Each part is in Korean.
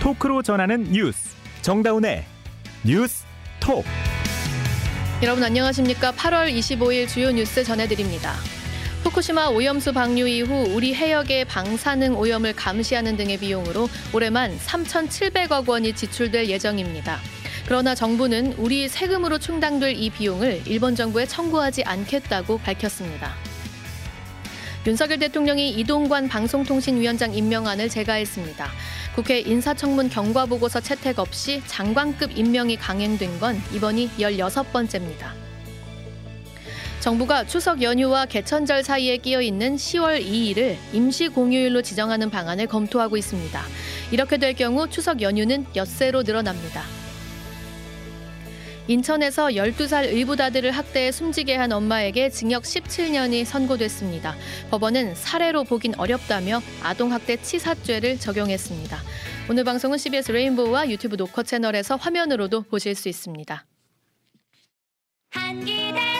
토크로 전하는 뉴스 정다운의 뉴스 톡 여러분 안녕하십니까? 8월 25일 주요 뉴스 전해드립니다. 후쿠시마 오염수 방류 이후 우리 해역의 방사능 오염을 감시하는 등의 비용으로 올해만 3,700억 원이 지출될 예정입니다. 그러나 정부는 우리 세금으로 충당될 이 비용을 일본 정부에 청구하지 않겠다고 밝혔습니다. 윤석열 대통령이 이동관 방송통신위원장 임명안을 제가했습니다. 국회 인사청문 경과보고서 채택 없이 장관급 임명이 강행된 건 이번이 16번째입니다. 정부가 추석 연휴와 개천절 사이에 끼어 있는 10월 2일을 임시 공휴일로 지정하는 방안을 검토하고 있습니다. 이렇게 될 경우 추석 연휴는 엿새로 늘어납니다. 인천에서 12살 의붓아들을 학대해 숨지게 한 엄마에게 징역 17년이 선고됐습니다. 법원은 사례로 보긴 어렵다며 아동학대 치사죄를 적용했습니다. 오늘 방송은 CBS 레인보우와 유튜브 노커 채널에서 화면으로도 보실 수 있습니다. 한기대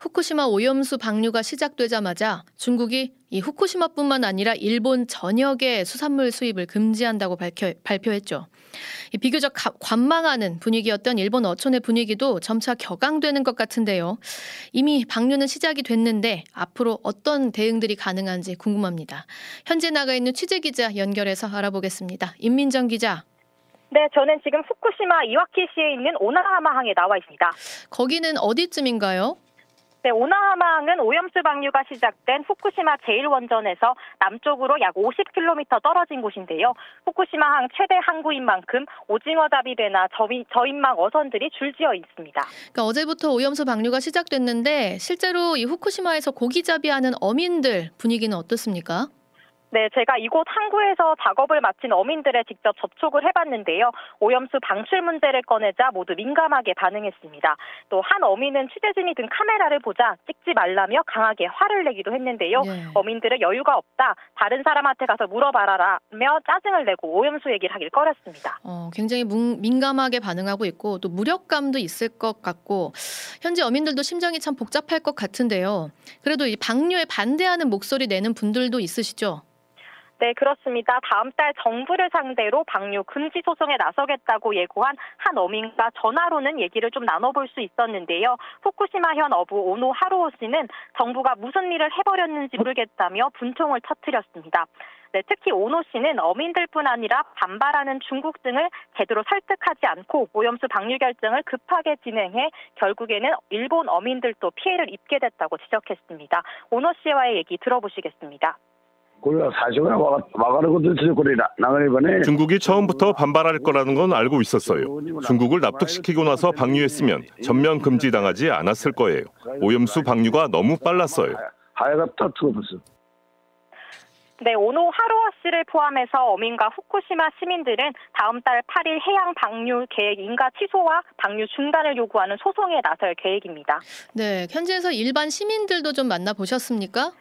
후쿠시마 오염수 방류가 시작되자마자 중국이 이 후쿠시마뿐만 아니라 일본 전역의 수산물 수입을 금지한다고 밝혀, 발표했죠. 이 비교적 가, 관망하는 분위기였던 일본 어촌의 분위기도 점차 격앙되는 것 같은데요. 이미 방류는 시작이 됐는데 앞으로 어떤 대응들이 가능한지 궁금합니다. 현재 나가 있는 취재 기자 연결해서 알아보겠습니다. 임민정 기자. 네, 저는 지금 후쿠시마 이와키시에 있는 오나하마항에 나와 있습니다. 거기는 어디쯤인가요? 네, 오나하마항은 오염수 방류가 시작된 후쿠시마 제1원전에서 남쪽으로 약 50km 떨어진 곳인데요. 후쿠시마항 최대 항구인 만큼 오징어 잡이배나 저인, 저인망 어선들이 줄지어 있습니다. 그러니까 어제부터 오염수 방류가 시작됐는데 실제로 이 후쿠시마에서 고기 잡이하는 어민들 분위기는 어떻습니까? 네, 제가 이곳 항구에서 작업을 마친 어민들에 직접 접촉을 해봤는데요. 오염수 방출 문제를 꺼내자 모두 민감하게 반응했습니다. 또 한 어민은 취재진이 든 카메라를 보자 찍지 말라며 강하게 화를 내기도 했는데요. 예. 어민들은 여유가 없다. 다른 사람한테 가서 물어봐라라며 짜증을 내고 오염수 얘기를 하길 꺼렸습니다. 어, 굉장히 뭉- 민감하게 반응하고 있고 또 무력감도 있을 것 같고 현재 어민들도 심정이 참 복잡할 것 같은데요. 그래도 이 방류에 반대하는 목소리 내는 분들도 있으시죠? 네, 그렇습니다. 다음 달 정부를 상대로 방류 금지 소송에 나서겠다고 예고한 한 어민과 전화로는 얘기를 좀 나눠볼 수 있었는데요. 후쿠시마 현 어부 오노 하루오 씨는 정부가 무슨 일을 해버렸는지 모르겠다며 분통을 터뜨렸습니다. 네, 특히 오노 씨는 어민들뿐 아니라 반발하는 중국 등을 제대로 설득하지 않고 오염수 방류 결정을 급하게 진행해 결국에는 일본 어민들도 피해를 입게 됐다고 지적했습니다. 오노 씨와의 얘기 들어보시겠습니다. 우리가 40이나 막아, 막아는 것도 지적거리다. 나가 이번에 중국이 처음부터 반발할 거라는 건 알고 있었어요. 중국을 납득시키고 나서 방류했으면 전면 금지당하지 않았을 거예요. 오염수 방류가 너무 빨랐어요. 하여갑다 투어버스. 네, 오노 하루아 씨를 포함해서 어민과 후쿠시마 시민들은 다음 달 8일 해양 방류 계획 인가 취소와 방류 중단을 요구하는 소송에 나설 계획입니다. 네, 현지에서 일반 시민들도 좀 만나보셨습니까?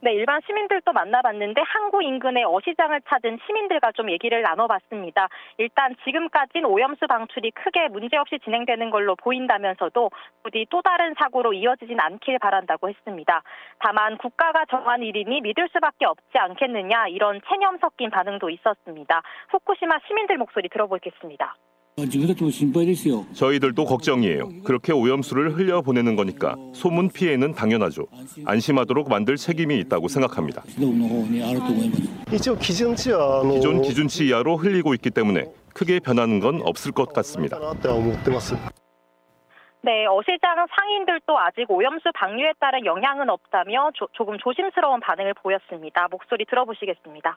네, 일반 시민들도 만나봤는데 항구 인근의 어시장을 찾은 시민들과 좀 얘기를 나눠봤습니다. 일단 지금까진 오염수 방출이 크게 문제없이 진행되는 걸로 보인다면서도 부디 또 다른 사고로 이어지진 않길 바란다고 했습니다. 다만 국가가 정한 일이니 믿을 수밖에 없지 않겠느냐 이런 체념 섞인 반응도 있었습니다. 후쿠시마 시민들 목소리 들어보겠습니다. 저희들도 걱정이에요. 그렇게 오염수를 흘려보내는 거니까 소문 피해는 당연하죠. 안심하도록 만들 책임이 있다고 생각합니다. 기존 기준치 이하로 흘리고 있기 때문에 크게 변하는 건 없을 것 같습니다. 네, 어시장 상인들도 아직 오염수 방류에 따른 영향은 없다며 조, 조금 조심스러운 반응을 보였습니다. 목소리 들어보시겠습니다.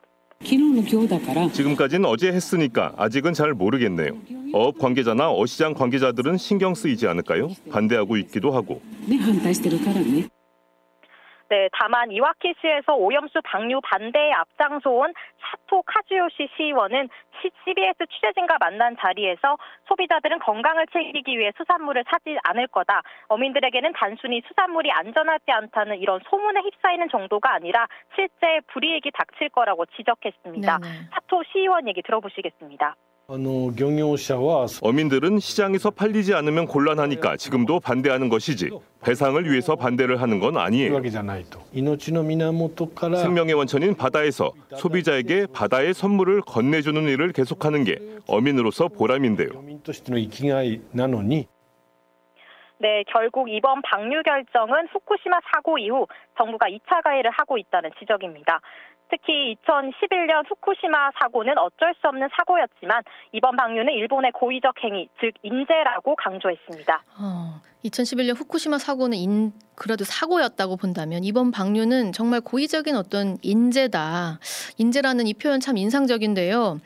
지금까지는 어제 했으니까 아직은 잘 모르겠네요. 어업 관계자나 어시장 관계자들은 신경 쓰이지 않을까요? 반대하고 있기도 하고. 네, 네 다만 이와키시에서 오염수 방류 반대에 앞장서 온 사토 카즈요시 시의원은 CBS 취재진과 만난 자리에서 소비자들은 건강을 챙기기 위해 수산물을 사지 않을 거다. 어민들에게는 단순히 수산물이 안전하지 않다는 이런 소문에 휩싸이는 정도가 아니라 실제 불이익이 닥칠 거라고 지적했습니다. 네네. 사토 시의원 얘기 들어보시겠습니다. 어민들은 시장에서 팔리지 않으면 곤란하니까 지금도 반대하는 것이지 배상을 위해서 반대를 하는 건 아니에요. 생명의 원천인 바다에서 소비자에게 바다의 선물을 건네주는 일을 계속하는 게 어민으로서 보람인데요. 네, 결국 이번 방류 결정은 후쿠시마 사고 이후 정부가 2차 가해를 하고 있다는 지적입니다. 특히 2011년 후쿠시마 사고는 어쩔 수 없는 사고였지만 이번 방류는 일본의 고의적 행위, 즉 인재라고 강조했습니다. 어, 2011년 후쿠시마 사고는 인, 그래도 사고였다고 본다면 이번 방류는 정말 고의적인 어떤 인재다. 인재라는 이 표현 참 인상적인데요.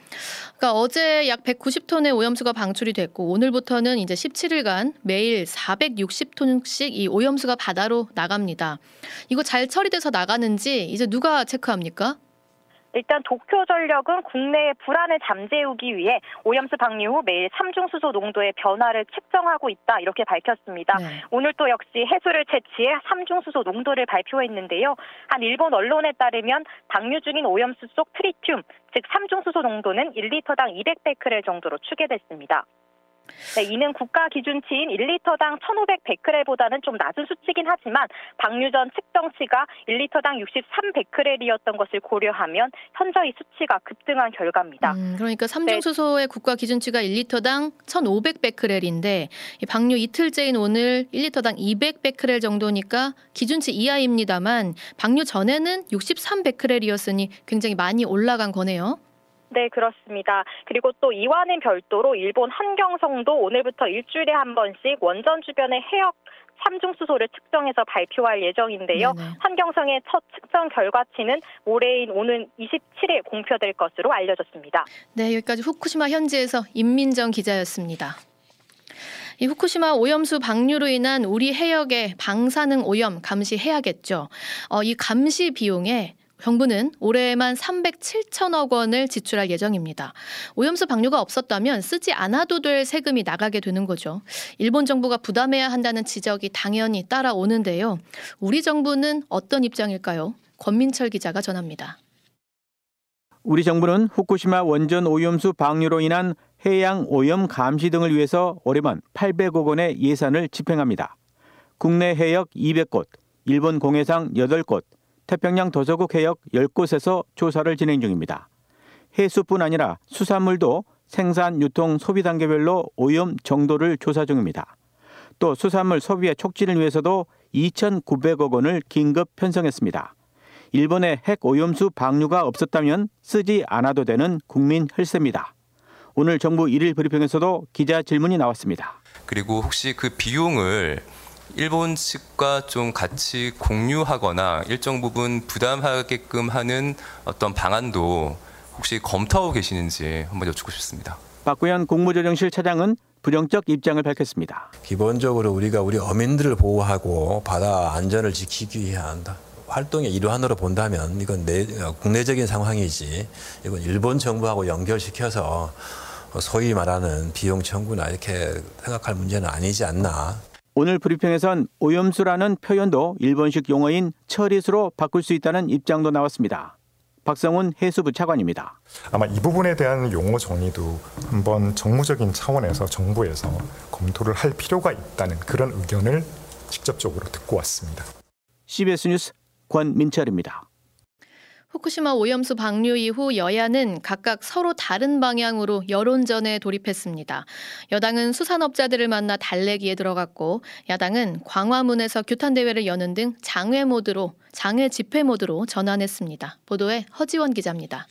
그러니까 어제 약 190톤의 오염수가 방출이 됐고 오늘부터는 이제 17일간 매일 460톤씩 이 오염수가 바다로 나갑니다. 이거 잘 처리돼서 나가는지 이제 누가 체크합니까? 일단 도쿄 전력은 국내의 불안을 잠재우기 위해 오염수 방류 후 매일 삼중 수소 농도의 변화를 측정하고 있다 이렇게 밝혔습니다. 네. 오늘 또 역시 해수를 채취해 삼중 수소 농도를 발표했는데요. 한 일본 언론에 따르면 방류 중인 오염수 속 트리튬, 즉 삼중 수소 농도는 1리터당 200베크렐 정도로 추계됐습니다. 네, 이는 국가 기준치인 1리터당 1,500베크렐보다는 좀 낮은 수치긴 하지만 방류 전 측정치가 1리터당 63베크렐이었던 것을 고려하면 현저히 수치가 급등한 결과입니다. 음, 그러니까 삼중수소의 국가 기준치가 1리터당 1,500베크렐인데 이 방류 이틀째인 오늘 1리터당 200베크렐 정도니까 기준치 이하입니다만 방류 전에는 63베크렐이었으니 굉장히 많이 올라간 거네요. 네, 그렇습니다. 그리고 또 이와는 별도로 일본 환경성도 오늘부터 일주일에 한 번씩 원전 주변의 해역 삼중수소를 측정해서 발표할 예정인데요. 네네. 환경성의 첫 측정 결과치는 모레인 오는 27일 공표될 것으로 알려졌습니다. 네, 여기까지 후쿠시마 현지에서 임민정 기자였습니다. 이 후쿠시마 오염수 방류로 인한 우리 해역의 방사능 오염 감시해야겠죠. 어, 이 감시 비용에 정부는 올해에만 307천억 원을 지출할 예정입니다. 오염수 방류가 없었다면 쓰지 않아도 될 세금이 나가게 되는 거죠. 일본 정부가 부담해야 한다는 지적이 당연히 따라오는데요. 우리 정부는 어떤 입장일까요? 권민철 기자가 전합니다. 우리 정부는 후쿠시마 원전 오염수 방류로 인한 해양 오염 감시 등을 위해서 올해만 800억 원의 예산을 집행합니다. 국내 해역 200곳, 일본 공해상 8곳, 태평양 도서국 해역 10곳에서 조사를 진행 중입니다. 해수뿐 아니라 수산물도 생산, 유통, 소비 단계별로 오염 정도를 조사 중입니다. 또 수산물 소비의 촉진을 위해서도 2,900억 원을 긴급 편성했습니다. 일본의 핵 오염수 방류가 없었다면 쓰지 않아도 되는 국민 혈세입니다. 오늘 정부 1일 브리핑에서도 기자 질문이 나왔습니다. 그리고 혹시 그 비용을 일본 측과 좀 같이 공유하거나 일정 부분 부담하게끔 하는 어떤 방안도 혹시 검토하고 계시는지 한번 여쭙고 싶습니다. 박구현 국무조정실 차장은 부정적 입장을 밝혔습니다. 기본적으로 우리가 우리 어민들을 보호하고 바다 안전을 지키기 위한 활동의 일환으로 본다면 이건 내, 국내적인 상황이지 이건 일본 정부하고 연결시켜서 소위 말하는 비용 청구나 이렇게 생각할 문제는 아니지 않나. 오늘 브리핑에선 오염수라는 표현도 일본식 용어인 처리수로 바꿀 수 있다는 입장도 나왔습니다. 박성훈 해수부 차관입니다. 아마 이 부분에 대한 용어 정의도 한번 정무적인 차원에서 정부에서 검토를 할 필요가 있다는 그런 의견을 직접적으로 듣고 왔습니다. CBS 뉴스 권민철입니다. 후쿠시마 오염수 방류 이후 여야는 각각 서로 다른 방향으로 여론전에 돌입했습니다. 여당은 수산업자들을 만나 달래기에 들어갔고 야당은 광화문에서 규탄 대회를 여는 등 장외 모드로 장외 집회 모드로 전환했습니다. 보도에 허지원 기자입니다.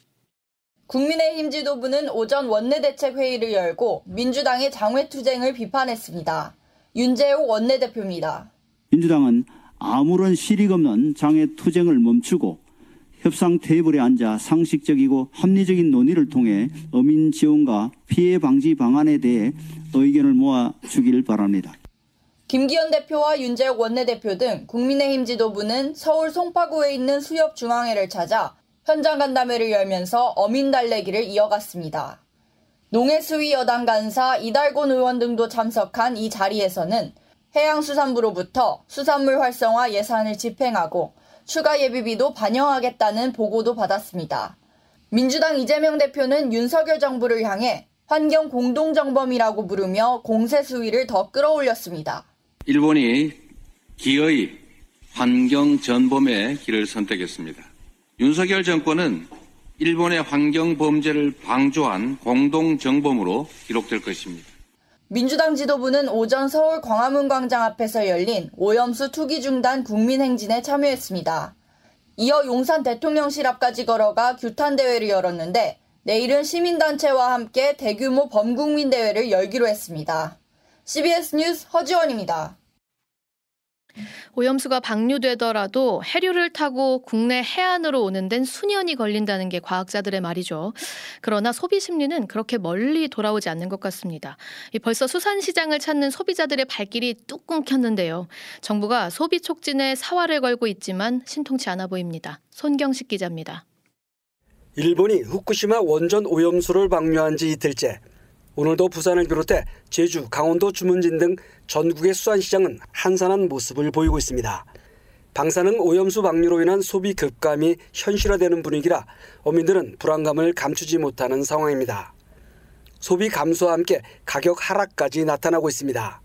국민의힘 지도부는 오전 원내대책회의를 열고 민주당의 장외투쟁을 비판했습니다. 윤재호 원내대표입니다. 민주당은 아무런 실익 없는 장외투쟁을 멈추고 협상 테이블에 앉아 상식적이고 합리적인 논의를 통해 어민 지원과 피해 방지 방안에 대해 의견을 모아 주길 바랍니다. 김기현 대표와 윤재욱 원내대표 등 국민의힘 지도부는 서울 송파구에 있는 수협중앙회를 찾아 현장 간담회를 열면서 어민 달래기를 이어갔습니다. 농해수위 여당 간사 이달곤 의원 등도 참석한 이 자리에서는 해양수산부로부터 수산물 활성화 예산을 집행하고 추가 예비비도 반영하겠다는 보고도 받았습니다. 민주당 이재명 대표는 윤석열 정부를 향해 환경 공동정범이라고 부르며 공세 수위를 더 끌어올렸습니다. 일본이 기어이 환경 전범의 길을 선택했습니다. 윤석열 정권은 일본의 환경 범죄를 방조한 공동 정범으로 기록될 것입니다. 민주당 지도부는 오전 서울 광화문 광장 앞에서 열린 오염수 투기 중단 국민행진에 참여했습니다. 이어 용산 대통령실 앞까지 걸어가 규탄 대회를 열었는데 내일은 시민단체와 함께 대규모 범국민 대회를 열기로 했습니다. CBS 뉴스 허지원입니다. 오염수가 방류되더라도 해류를 타고 국내 해안으로 오는 데는 수년이 걸린다는 게 과학자들의 말이죠. 그러나 소비 심리는 그렇게 멀리 돌아오지 않는 것 같습니다. 벌써 수산 시장을 찾는 소비자들의 발길이 뚝 끊겼는데요. 정부가 소비 촉진에 사활을 걸고 있지만 신통치 않아 보입니다. 손경식 기자입니다. 일본이 후쿠시마 원전 오염수를 방류한 지 이틀째 오늘도 부산을 비롯해 제주, 강원도 주문진 등 전국의 수산시장은 한산한 모습을 보이고 있습니다. 방사능 오염수 방류로 인한 소비 급감이 현실화되는 분위기라 어민들은 불안감을 감추지 못하는 상황입니다. 소비 감소와 함께 가격 하락까지 나타나고 있습니다.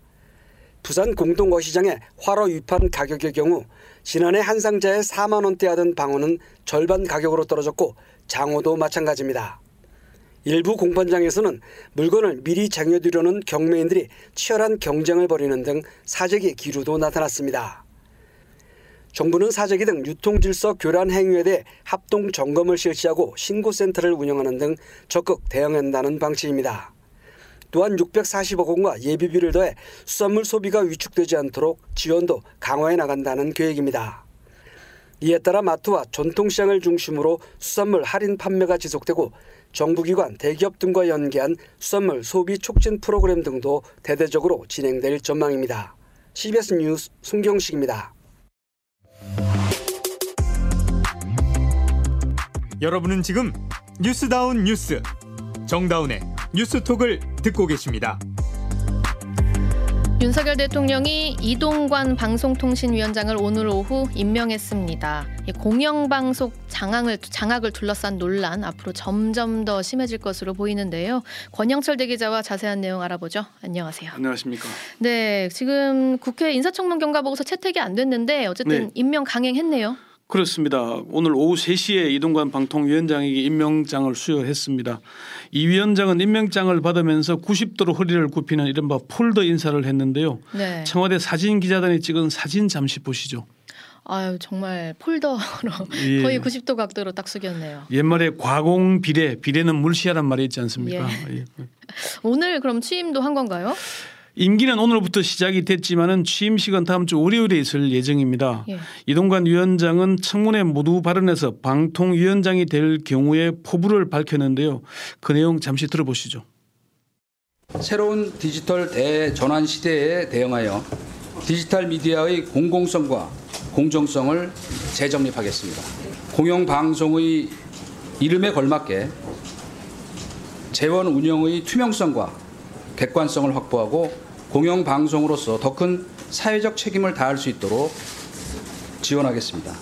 부산 공동거시장의 화로 위판 가격의 경우 지난해 한 상자에 4만 원대 하던 방어는 절반 가격으로 떨어졌고 장어도 마찬가지입니다. 일부 공판장에서는 물건을 미리 쟁여두려는 경매인들이 치열한 경쟁을 벌이는 등 사재기 기류도 나타났습니다. 정부는 사재기 등 유통질서 교란 행위에 대해 합동 점검을 실시하고 신고센터를 운영하는 등 적극 대응한다는 방침입니다. 또한 640억 원과 예비비를 더해 수산물 소비가 위축되지 않도록 지원도 강화해 나간다는 계획입니다. 이에 따라 마트와 전통시장을 중심으로 수산물 할인 판매가 지속되고 정부기관, 대기업 등과 연계한 수산물 소비 촉진 프로그램 등도 대대적으로 진행될 전망입니다. CBS 뉴스 송경식입니다. 여러분은 지금 뉴스다운 뉴스 정다운의 뉴스톡을 듣고 계십니다. 윤석열 대통령이 이동관 방송통신위원장을 오늘 오후 임명했습니다. 공영방송 장악을, 장악을 둘러싼 논란 앞으로 점점 더 심해질 것으로 보이는데요. 권영철 대기자와 자세한 내용 알아보죠. 안녕하세요. 안녕하십니까. 네, 지금 국회 인사청문 경과 보고서 채택이 안 됐는데 어쨌든 네. 임명 강행했네요. 그렇습니다. 오늘 오후 3시에 이동관 방통위원장에게 임명장을 수여했습니다. 이 위원장은 임명장을 받으면서 90도로 허리를 굽히는 이른바 폴더 인사를 했는데요. 네. 청와대 사진 기자단이 찍은 사진 잠시 보시죠. 아유 정말 폴더로 예. 거의 90도 각도로 딱 숙였네요. 옛말에 과공 비례 비례는 물시하란 말이 있지 않습니까? 예. 예. 오늘 그럼 취임도 한 건가요? 임기는 오늘부터 시작이 됐지만은 취임식은 다음 주 월요일에 있을 예정입니다. 예. 이동관 위원장은 청문회 모두 발언에서 방통위원장이 될 경우에 포부를 밝혔는데요. 그 내용 잠시 들어보시죠. 새로운 디지털 대전환 시대에 대응하여 디지털 미디어의 공공성과 공정성을 재정립하겠습니다. 공영방송의 이름에 걸맞게 재원 운영의 투명성과 객관성을 확보하고 공영방송으로서 더 큰 사회적 책임을 다할 수 있도록 지원하겠습니다.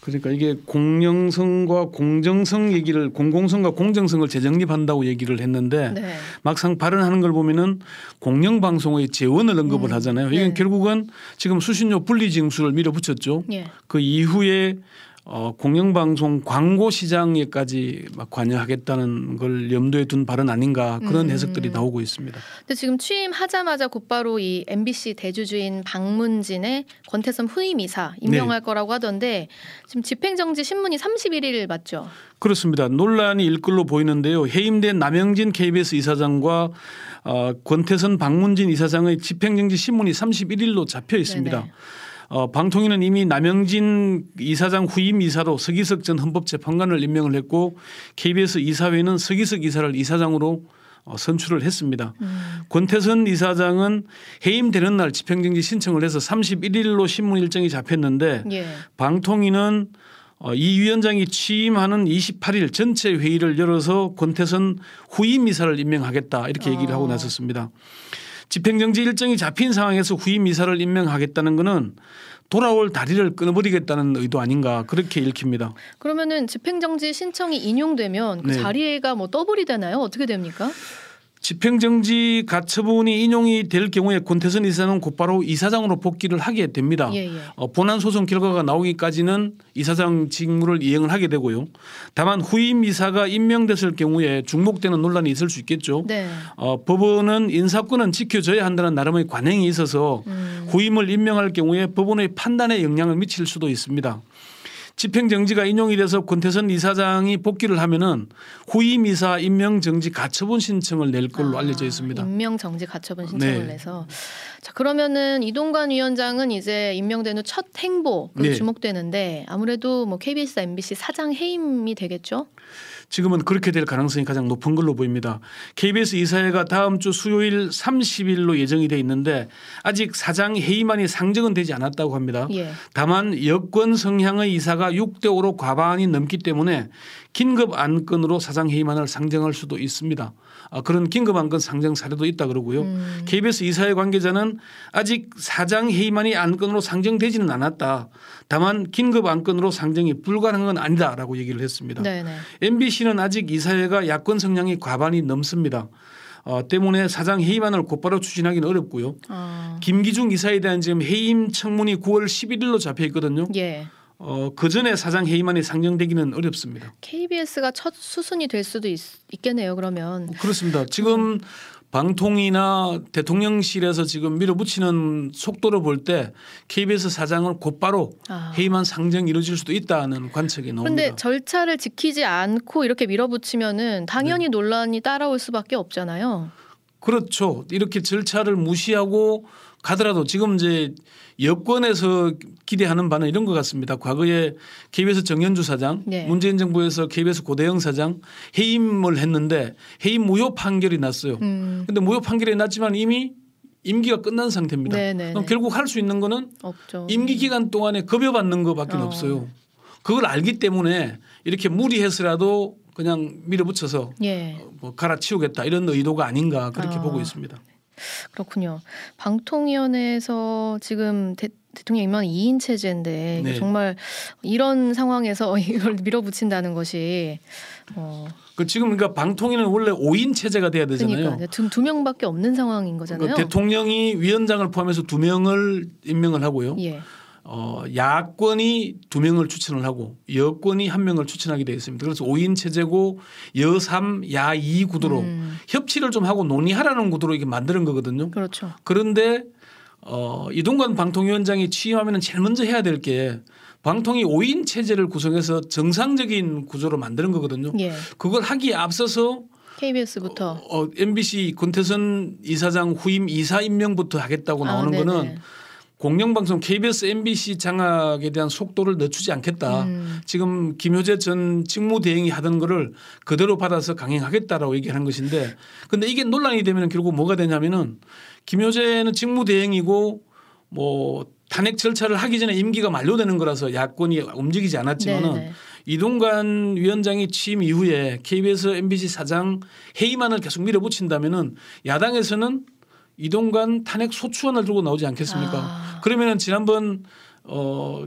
그러니까 이게 공영성과 공정성 얘기를 공공성과 공정성을 재정립한다고 얘기를 했는데 네. 막상 발언하는 걸 보면은 공영방송의 재원을 언급을 음. 하잖아요. 이건 네. 결국은 지금 수신료 분리 징수를 밀어붙였죠. 네. 그 이후에 어, 공영방송 광고 시장에까지 막 관여하겠다는 걸 염두에 둔 발언 아닌가 그런 음. 해석들이 나오고 있습니다. 근데 지금 취임하자마자 곧바로 이 MBC 대주주인 박문진의 권태선 후임 이사 임명할 네. 거라고 하던데 지금 집행정지 신문이 31일 맞죠? 그렇습니다. 논란이 일글로 보이는데요. 해임된 남영진 KBS 이사장과 어, 권태선 박문진 이사장의 집행정지 신문이 31일로 잡혀 있습니다. 네네. 어, 방통위는 이미 남영진 이사장 후임 이사로 서기석 전 헌법재판관을 임명을 했고 KBS 이사회는 서기석 이사를 이사장으로 어, 선출을 했습니다. 음. 권태선 이사장은 해임되는 날 집행정지 신청을 해서 31일로 신문 일정이 잡혔는데 예. 방통위는 어, 이 위원장이 취임하는 28일 전체 회의를 열어서 권태선 후임 이사를 임명하겠다 이렇게 얘기를 어. 하고 나섰습니다. 집행정지 일정이 잡힌 상황에서 후임 이사를 임명하겠다는 것은 돌아올 다리를 끊어버리겠다는 의도 아닌가 그렇게 읽힙니다. 그러면은 집행정지 신청이 인용되면 그 네. 자리가 뭐 더블이 되나요? 어떻게 됩니까? 집행정지 가처분이 인용이 될 경우에 권태선 이사는 곧바로 이사장으로 복귀를 하게 됩니다. 예, 예. 어, 본안 소송 결과가 나오기까지는 이사장 직무를 이행을 하게 되고요. 다만 후임 이사가 임명됐을 경우에 중복되는 논란이 있을 수 있겠죠. 네. 어, 법원은 인사권은 지켜져야 한다는 나름의 관행이 있어서 음. 후임을 임명할 경우에 법원의 판단에 영향을 미칠 수도 있습니다. 집행정지가 인용이 돼서 권태선 이사장이 복귀를 하면은 후임 이사 임명정지 가처분 신청을 낼 걸로 아, 알려져 있습니다. 임명정지 가처분 신청을 네. 내서 자 그러면은 이동관 위원장은 이제 임명된 후 첫 행보 네. 주목되는데 아무래도 뭐 KBS, MBC 사장 해임이 되겠죠? 지금은 그렇게 될 가능성이 가장 높은 걸로 보입니다. KBS 이사회가 다음 주 수요일 30일로 예정이 돼 있는데 아직 사장 회의만이 상정은 되지 않았다고 합니다. 예. 다만 여권 성향의 이사가 6대 5로 과반이 넘기 때문에 긴급 안건으로 사장 회의만을 상정할 수도 있습니다. 아, 그런 긴급 안건 상정 사례도 있다 그러고요. 음. KBS 이사회 관계자는 아직 사장 회의만이 안건으로 상정되지는 않았다. 다만 긴급 안건으로 상정이 불가능한 건 아니다라고 얘기를 했습니다. 네네. MBC는 아직 이사회가 야권 성향이 과반이 넘습니다. 어, 때문에 사장 회의만을 곧바로 추진하기는 어렵고요. 어. 김기중 이사에 대한 지금 해임 청문이 9월 11일로 잡혀 있거든요. 예. 어, 그 전에 사장 회의만이 상정되기는 어렵습니다. KBS가 첫 수순이 될 수도 있, 겠네요 그러면. 그렇습니다. 지금 음. 방통이나 대통령실에서 지금 밀어붙이는 속도로 볼때 KBS 사장을 곧바로 아. 회의만 상정 이루어질 수도 있다는 관측이 나옵니다. 그런데 절차를 지키지 않고 이렇게 밀어붙이면은 당연히 네. 논란이 따라올 수밖에 없잖아요. 그렇죠. 이렇게 절차를 무시하고 가더라도 지금 이제 여권에서 기대하는 바는 이런 것 같습니다. 과거에 KBS 정현주 사장, 네. 문재인 정부에서 KBS 고대영 사장 해임을 했는데 해임 무효 판결이 났어요. 그런데 음. 무효 판결이 났지만 이미 임기가 끝난 상태입니다. 네네네. 네, 그럼 네. 결국 할 수 있는 거는 없죠. 임기 기간 동안에 급여받는 것밖에 어. 없어요. 그걸 알기 때문에 이렇게 무리해서라도 그냥 밀어붙여서 예. 뭐 갈아치우겠다 이런 의도가 아닌가 그렇게 어. 보고 있습니다. 그렇군요. 방통위원회에서 지금 대, 대통령 임명 2인 체제인데 네. 정말 이런 상황에서 이걸 밀어붙인다는 것이 어. 그 지금 그러니까 방통위는 원래 5인 체제가 돼야 되잖아요. 그러니까 두, 두 명밖에 없는 상황인 거잖아요. 그러니까 대통령이 위원장을 포함해서 두 명을 임명을 하고요. 예. 어, 야권이 두 명을 추천을 하고 여권이 한 명을 추천하게 되어 있습니다. 그래서 5인 체제고 여3, 야2 구도로 음. 협치를 좀 하고 논의하라는 구도로 이게 만드는 거거든요. 그렇죠. 그런데 어, 이동관 방통위원장이 취임하면 제일 먼저 해야 될 게 방통위 5인 체제를 구성해서 정상적인 구조로 만드는 거거든요. 예. 그걸 하기에 앞서서 KBS부터 어, 어, MBC 권태선 이사장 후임 이사 임명부터 하겠다고 아, 나오는 아, 거는 공영방송 KBS, MBC 장악에 대한 속도를 늦추지 않겠다. 음. 지금 김효재 전 직무대행이 하던 거를 그대로 받아서 강행하겠다라고 얘기하는 것인데 근데 이게 논란이 되면 결국 뭐가 되냐면은 김효재는 직무대행이고 뭐 탄핵 절차를 하기 전에 임기가 만료되는 거라서 야권이 움직이지 않았지만은 네네. 이동관 위원장이 취임 이후에 KBS, MBC 사장 회의만을 계속 밀어붙인다면은 야당에서는 이동관 탄핵 소추안을 들고 나오지 않겠습니까? 아. 그러면은 지난번 어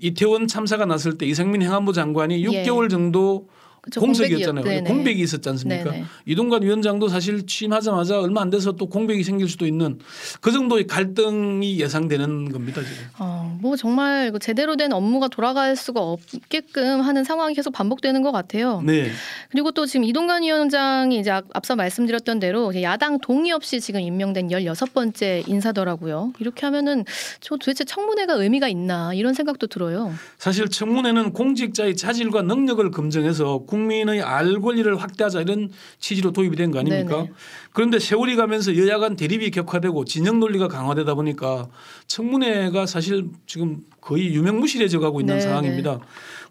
이태원 참사가 났을 때 이상민 행안부 장관이 예. 6개월 정도 그쵸, 공석이었잖아요. 공백이, 공백이 있었지 않습니까? 네네. 이동관 위원장도 사실 취임하자마자 얼마 안 돼서 또 공백이 생길 수도 있는 그 정도의 갈등이 예상되는 겁니다 지금. 어, 뭐 정말 제대로 된 업무가 돌아갈 수가 없게끔 하는 상황이 계속 반복되는 것 같아요. 네. 그리고 또 지금 이동관 위원장이 이제 앞서 말씀드렸던 대로 야당 동의 없이 지금 임명된 16번째 인사더라고요. 이렇게 하면은 저 도대체 청문회가 의미가 있나 이런 생각도 들어요. 사실 청문회는 공직자의 자질과 능력을 검증해서 국 민의 알 권리를 확대하자 이런 취지로 도입이 된 거 아닙니까? 네네. 그런데 세월이 가면서 여야 간 대립이 격화되고 진영 논리가 강화되다 보니까 청문회가 사실 지금 거의 유명무실해져 가고 있는 네네. 상황입니다.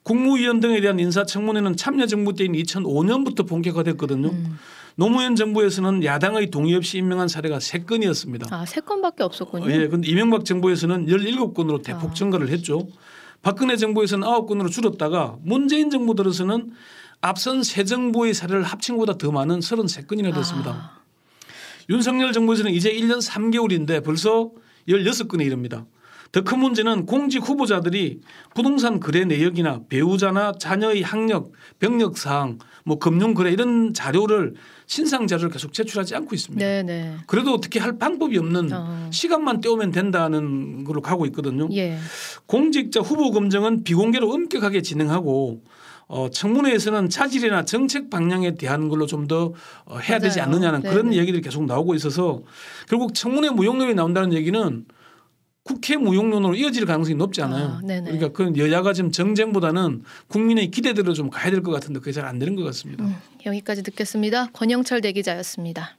국무위원 등에 대한 인사청문회는 참여정부 때인 2005년부터 본격화됐거든요. 음. 노무현 정부에서는 야당의 동의 없이 임명한 사례가 3건이었습니다. 아, 3건밖에 없었군요. 예. 근데 이명박 정부에서는 17건으로 대폭 아. 증가를 했죠. 박근혜 정부에서는 9건으로 줄었다가 문재인 정부 들어서는 앞선 새 정부의 사례를 합친 것보다 더 많은 33건이나 됐습니다. 아. 윤석열 정부에서는 이제 1년 3개월인데 벌써 16건에 이릅니다. 더 큰 문제는 공직 후보자들이 부동산 거래 내역이나 배우자나 자녀의 학력, 병력 사항, 뭐 금융 거래 이런 자료를 신상 자료를 계속 제출하지 않고 있습니다. 네네. 네. 그래도 어떻게 할 방법이 없는 어. 시간만 때우면 된다는 걸로 가고 있거든요. 예. 공직자 후보 검증은 비공개로 엄격하게 진행하고 어, 청문회에서는 차질이나 정책 방향에 대한 걸로 좀 더 어, 해야 맞아요. 되지 않느냐는 네네. 그런 네. 얘기들이 계속 나오고 있어서 결국 청문회 무용론이 나온다는 얘기는 국회 무용론으로 이어질 가능성이 높지 않아요. 아, 그러니까 그 여야가 지금 정쟁보다는 국민의 기대대로 좀 가야 될 것 같은데 그게 잘 안 되는 것 같습니다. 음, 여기까지 듣겠습니다. 권영철 대기자였습니다.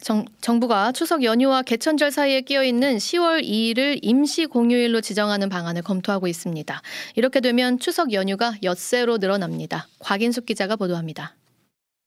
정, 정부가 추석 연휴와 개천절 사이에 끼어 있는 10월 2일을 임시 공휴일로 지정하는 방안을 검토하고 있습니다. 이렇게 되면 추석 연휴가 엿새로 늘어납니다. 곽인숙 기자가 보도합니다.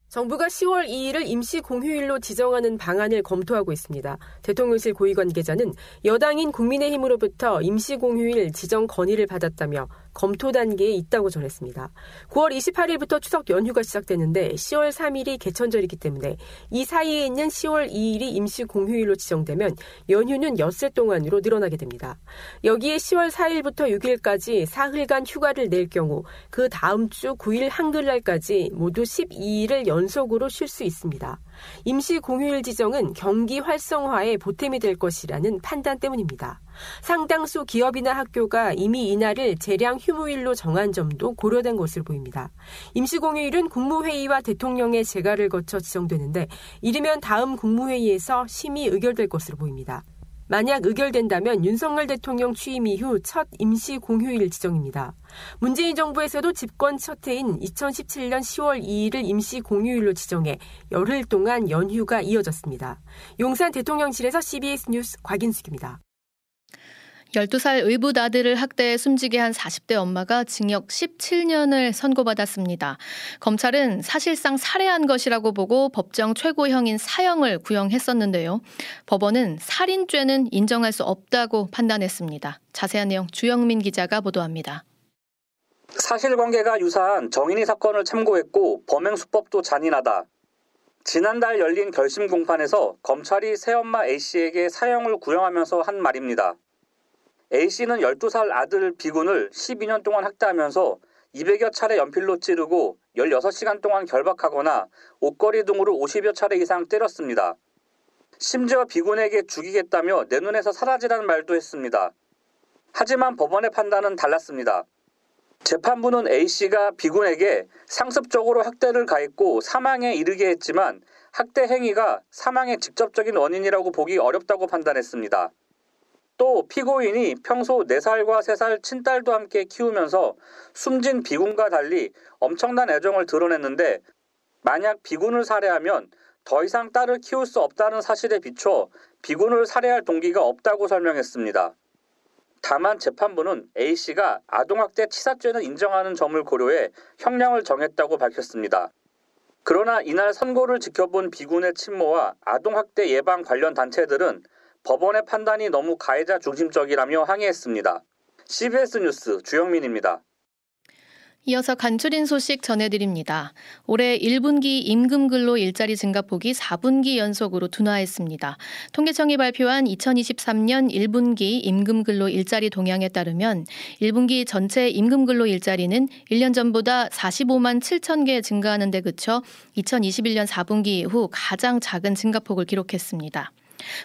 정부가 10월 2일을 임시 공휴일로 지정하는 방안을 검토하고 있습니다. 대통령실 고위 관계자는 여당인 국민의힘으로부터 임시 공휴일 지정 건의를 받았다며 검토 단계에 있다고 전했습니다. 9월 28일부터 추석 연휴가 시작되는데 10월 3일이 개천절이기 때문에 이 사이에 있는 10월 2일이 임시 공휴일로 지정되면 연휴는 엿새 동안으로 늘어나게 됩니다. 여기에 10월 4일부터 6일까지 사흘간 휴가를 낼 경우 그 다음 주 9일 한글날까지 모두 12일을 연속으로 쉴 수 있습니다. 임시 공휴일 지정은 경기 활성화에 보탬이 될 것이라는 판단 때문입니다. 상당수 기업이나 학교가 이미 이날을 재량 휴무일로 정한 점도 고려된 것으로 보입니다. 임시공휴일은 국무회의와 대통령의 재가를 거쳐 지정되는데 이르면 다음 국무회의에서 심의 의결될 것으로 보입니다. 만약 의결된다면 윤석열 대통령 취임 이후 첫 임시 공휴일 지정입니다. 문재인 정부에서도 집권 첫 해인 2017년 10월 2일을 임시 공휴일로 지정해 열흘 동안 연휴가 이어졌습니다. 용산 대통령실에서 CBS 뉴스 곽인숙입니다. 12살 의붓 아들을 학대해 숨지게 한 40대 엄마가 징역 17년을 선고받았습니다. 검찰은 사실상 살해한 것이라고 보고 법정 최고형인 사형을 구형했었는데요. 법원은 살인죄는 인정할 수 없다고 판단했습니다. 자세한 내용 주영민 기자가 보도합니다. 사실관계가 유사한 정인이 사건을 참고했고 범행 수법도 잔인하다. 지난달 열린 결심 공판에서 검찰이 새엄마 A씨에게 사형을 구형하면서 한 말입니다. A씨는 12살 아들 B군을 12년 동안 학대하면서 200여 차례 연필로 찌르고 16시간 동안 결박하거나 옷걸이 등으로 50여 차례 이상 때렸습니다. 심지어 B군에게 죽이겠다며 내 눈에서 사라지라는 말도 했습니다. 하지만 법원의 판단은 달랐습니다. 재판부는 A씨가 B군에게 상습적으로 학대를 가했고 사망에 이르게 했지만 학대 행위가 사망의 직접적인 원인이라고 보기 어렵다고 판단했습니다. 또 피고인이 평소 4살과 3살 친딸도 함께 키우면서 숨진 비군과 달리 엄청난 애정을 드러냈는데 만약 비군을 살해하면 더 이상 딸을 키울 수 없다는 사실에 비춰 비군을 살해할 동기가 없다고 설명했습니다. 다만 재판부는 A씨가 아동학대 치사죄는 인정하는 점을 고려해 형량을 정했다고 밝혔습니다. 그러나 이날 선고를 지켜본 비군의 친모와 아동학대 예방 관련 단체들은 법원의 판단이 너무 가해자 중심적이라며 항의했습니다. CBS 뉴스 주영민입니다. 이어서 간추린 소식 전해드립니다. 올해 1분기 임금 근로 일자리 증가폭이 4분기 연속으로 둔화했습니다. 통계청이 발표한 2023년 1분기 임금 근로 일자리 동향에 따르면 1분기 전체 임금 근로 일자리는 1년 전보다 45만 7천 개 증가하는 데 그쳐 2021년 4분기 이후 가장 작은 증가폭을 기록했습니다.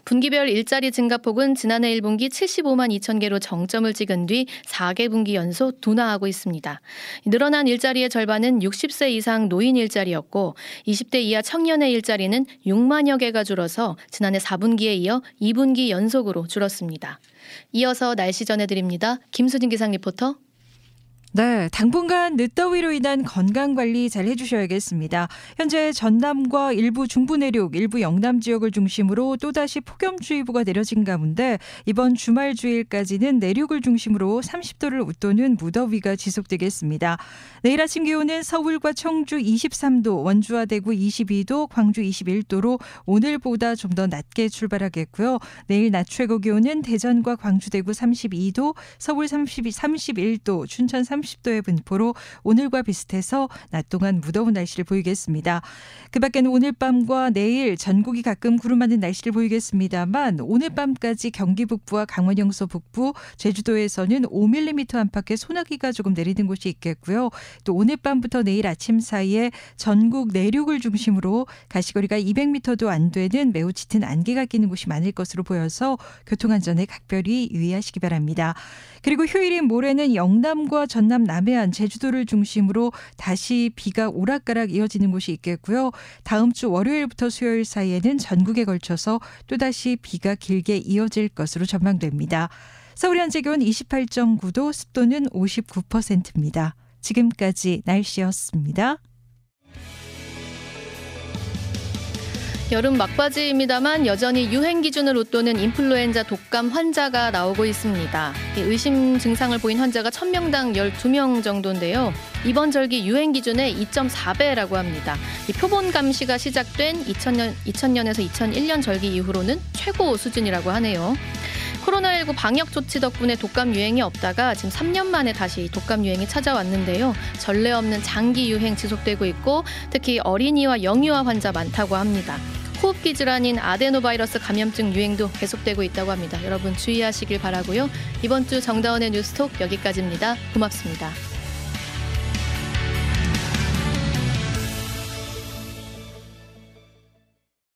분기별 일자리 증가폭은 지난해 1분기 75만 2천 개로 정점을 찍은 뒤 4개 분기 연속 둔화하고 있습니다. 늘어난 일자리의 절반은 60세 이상 노인 일자리였고 20대 이하 청년의 일자리는 6만여 개가 줄어서 지난해 4분기에 이어 2분기 연속으로 줄었습니다. 이어서 날씨 전해드립니다. 김수진 기상 리포터. 네, 당분간 늦더위로 인한 건강 관리 잘 해주셔야겠습니다. 현재 전남과 일부 중부 내륙, 일부 영남 지역을 중심으로 또다시 폭염주의보가 내려진 가운데 이번 주말 주일까지는 내륙을 중심으로 30도를 웃도는 무더위가 지속되겠습니다. 내일 아침 기온은 서울과 청주 23도, 원주와 대구 22도, 광주 21도로 오늘보다 좀 더 낮게 출발하겠고요. 내일 낮 최고 기온은 대전과 광주, 대구 32도, 서울 32, 31도, 춘천 30 30도의 분포로 오늘과 비슷해서 낮 동안 무더운 날씨를 보이겠습니다. 그 밖에는 오늘 밤과 내일 전국이 가끔 구름 많은 날씨를 보이겠습니다만 오늘 밤까지 경기 북부와 강원 영서 북부, 제주도에서는 5mm 안팎의 소나기가 조금 내리는 곳이 있겠고요. 또 오늘 밤부터 내일 아침 사이에 전국 내륙을 중심으로 가시거리가 200m도 안 되는 매우 짙은 안개가 끼는 곳이 많을 것으로 보여서 교통안전에 각별히 유의하시기 바랍니다. 그리고 휴일인 모레는 영남과 전남 남해안 제주도를 중심으로 다시 비가 오락가락 이어지는 곳이 있겠고요. 다음 주 월요일부터 수요일 사이에는 전국에 걸쳐서 또다시 비가 길게 이어질 것으로 전망됩니다. 서울 현재 기온 28.9도, 습도는 59%입니다. 지금까지 날씨였습니다. 여름 막바지입니다만 여전히 유행 기준을 웃도는 인플루엔자 독감 환자가 나오고 있습니다. 의심 증상을 보인 환자가 1000명당 12명 정도인데요. 이번 절기 유행 기준의 2.4배라고 합니다. 표본 감시가 시작된 2000년, 2000년에서 2001년 절기 이후로는 최고 수준이라고 하네요. 코로나19 방역 조치 덕분에 독감 유행이 없다가 지금 3년 만에 다시 독감 유행이 찾아왔는데요. 전례 없는 장기 유행 지속되고 있고 특히 어린이와 영유아 환자 많다고 합니다. 호흡기 질환인 아데노바이러스 감염증 유행도 계속되고 있다고 합니다. 여러분 주의하시길 바라고요. 이번 주 정다운의 뉴스톡 여기까지입니다. 고맙습니다.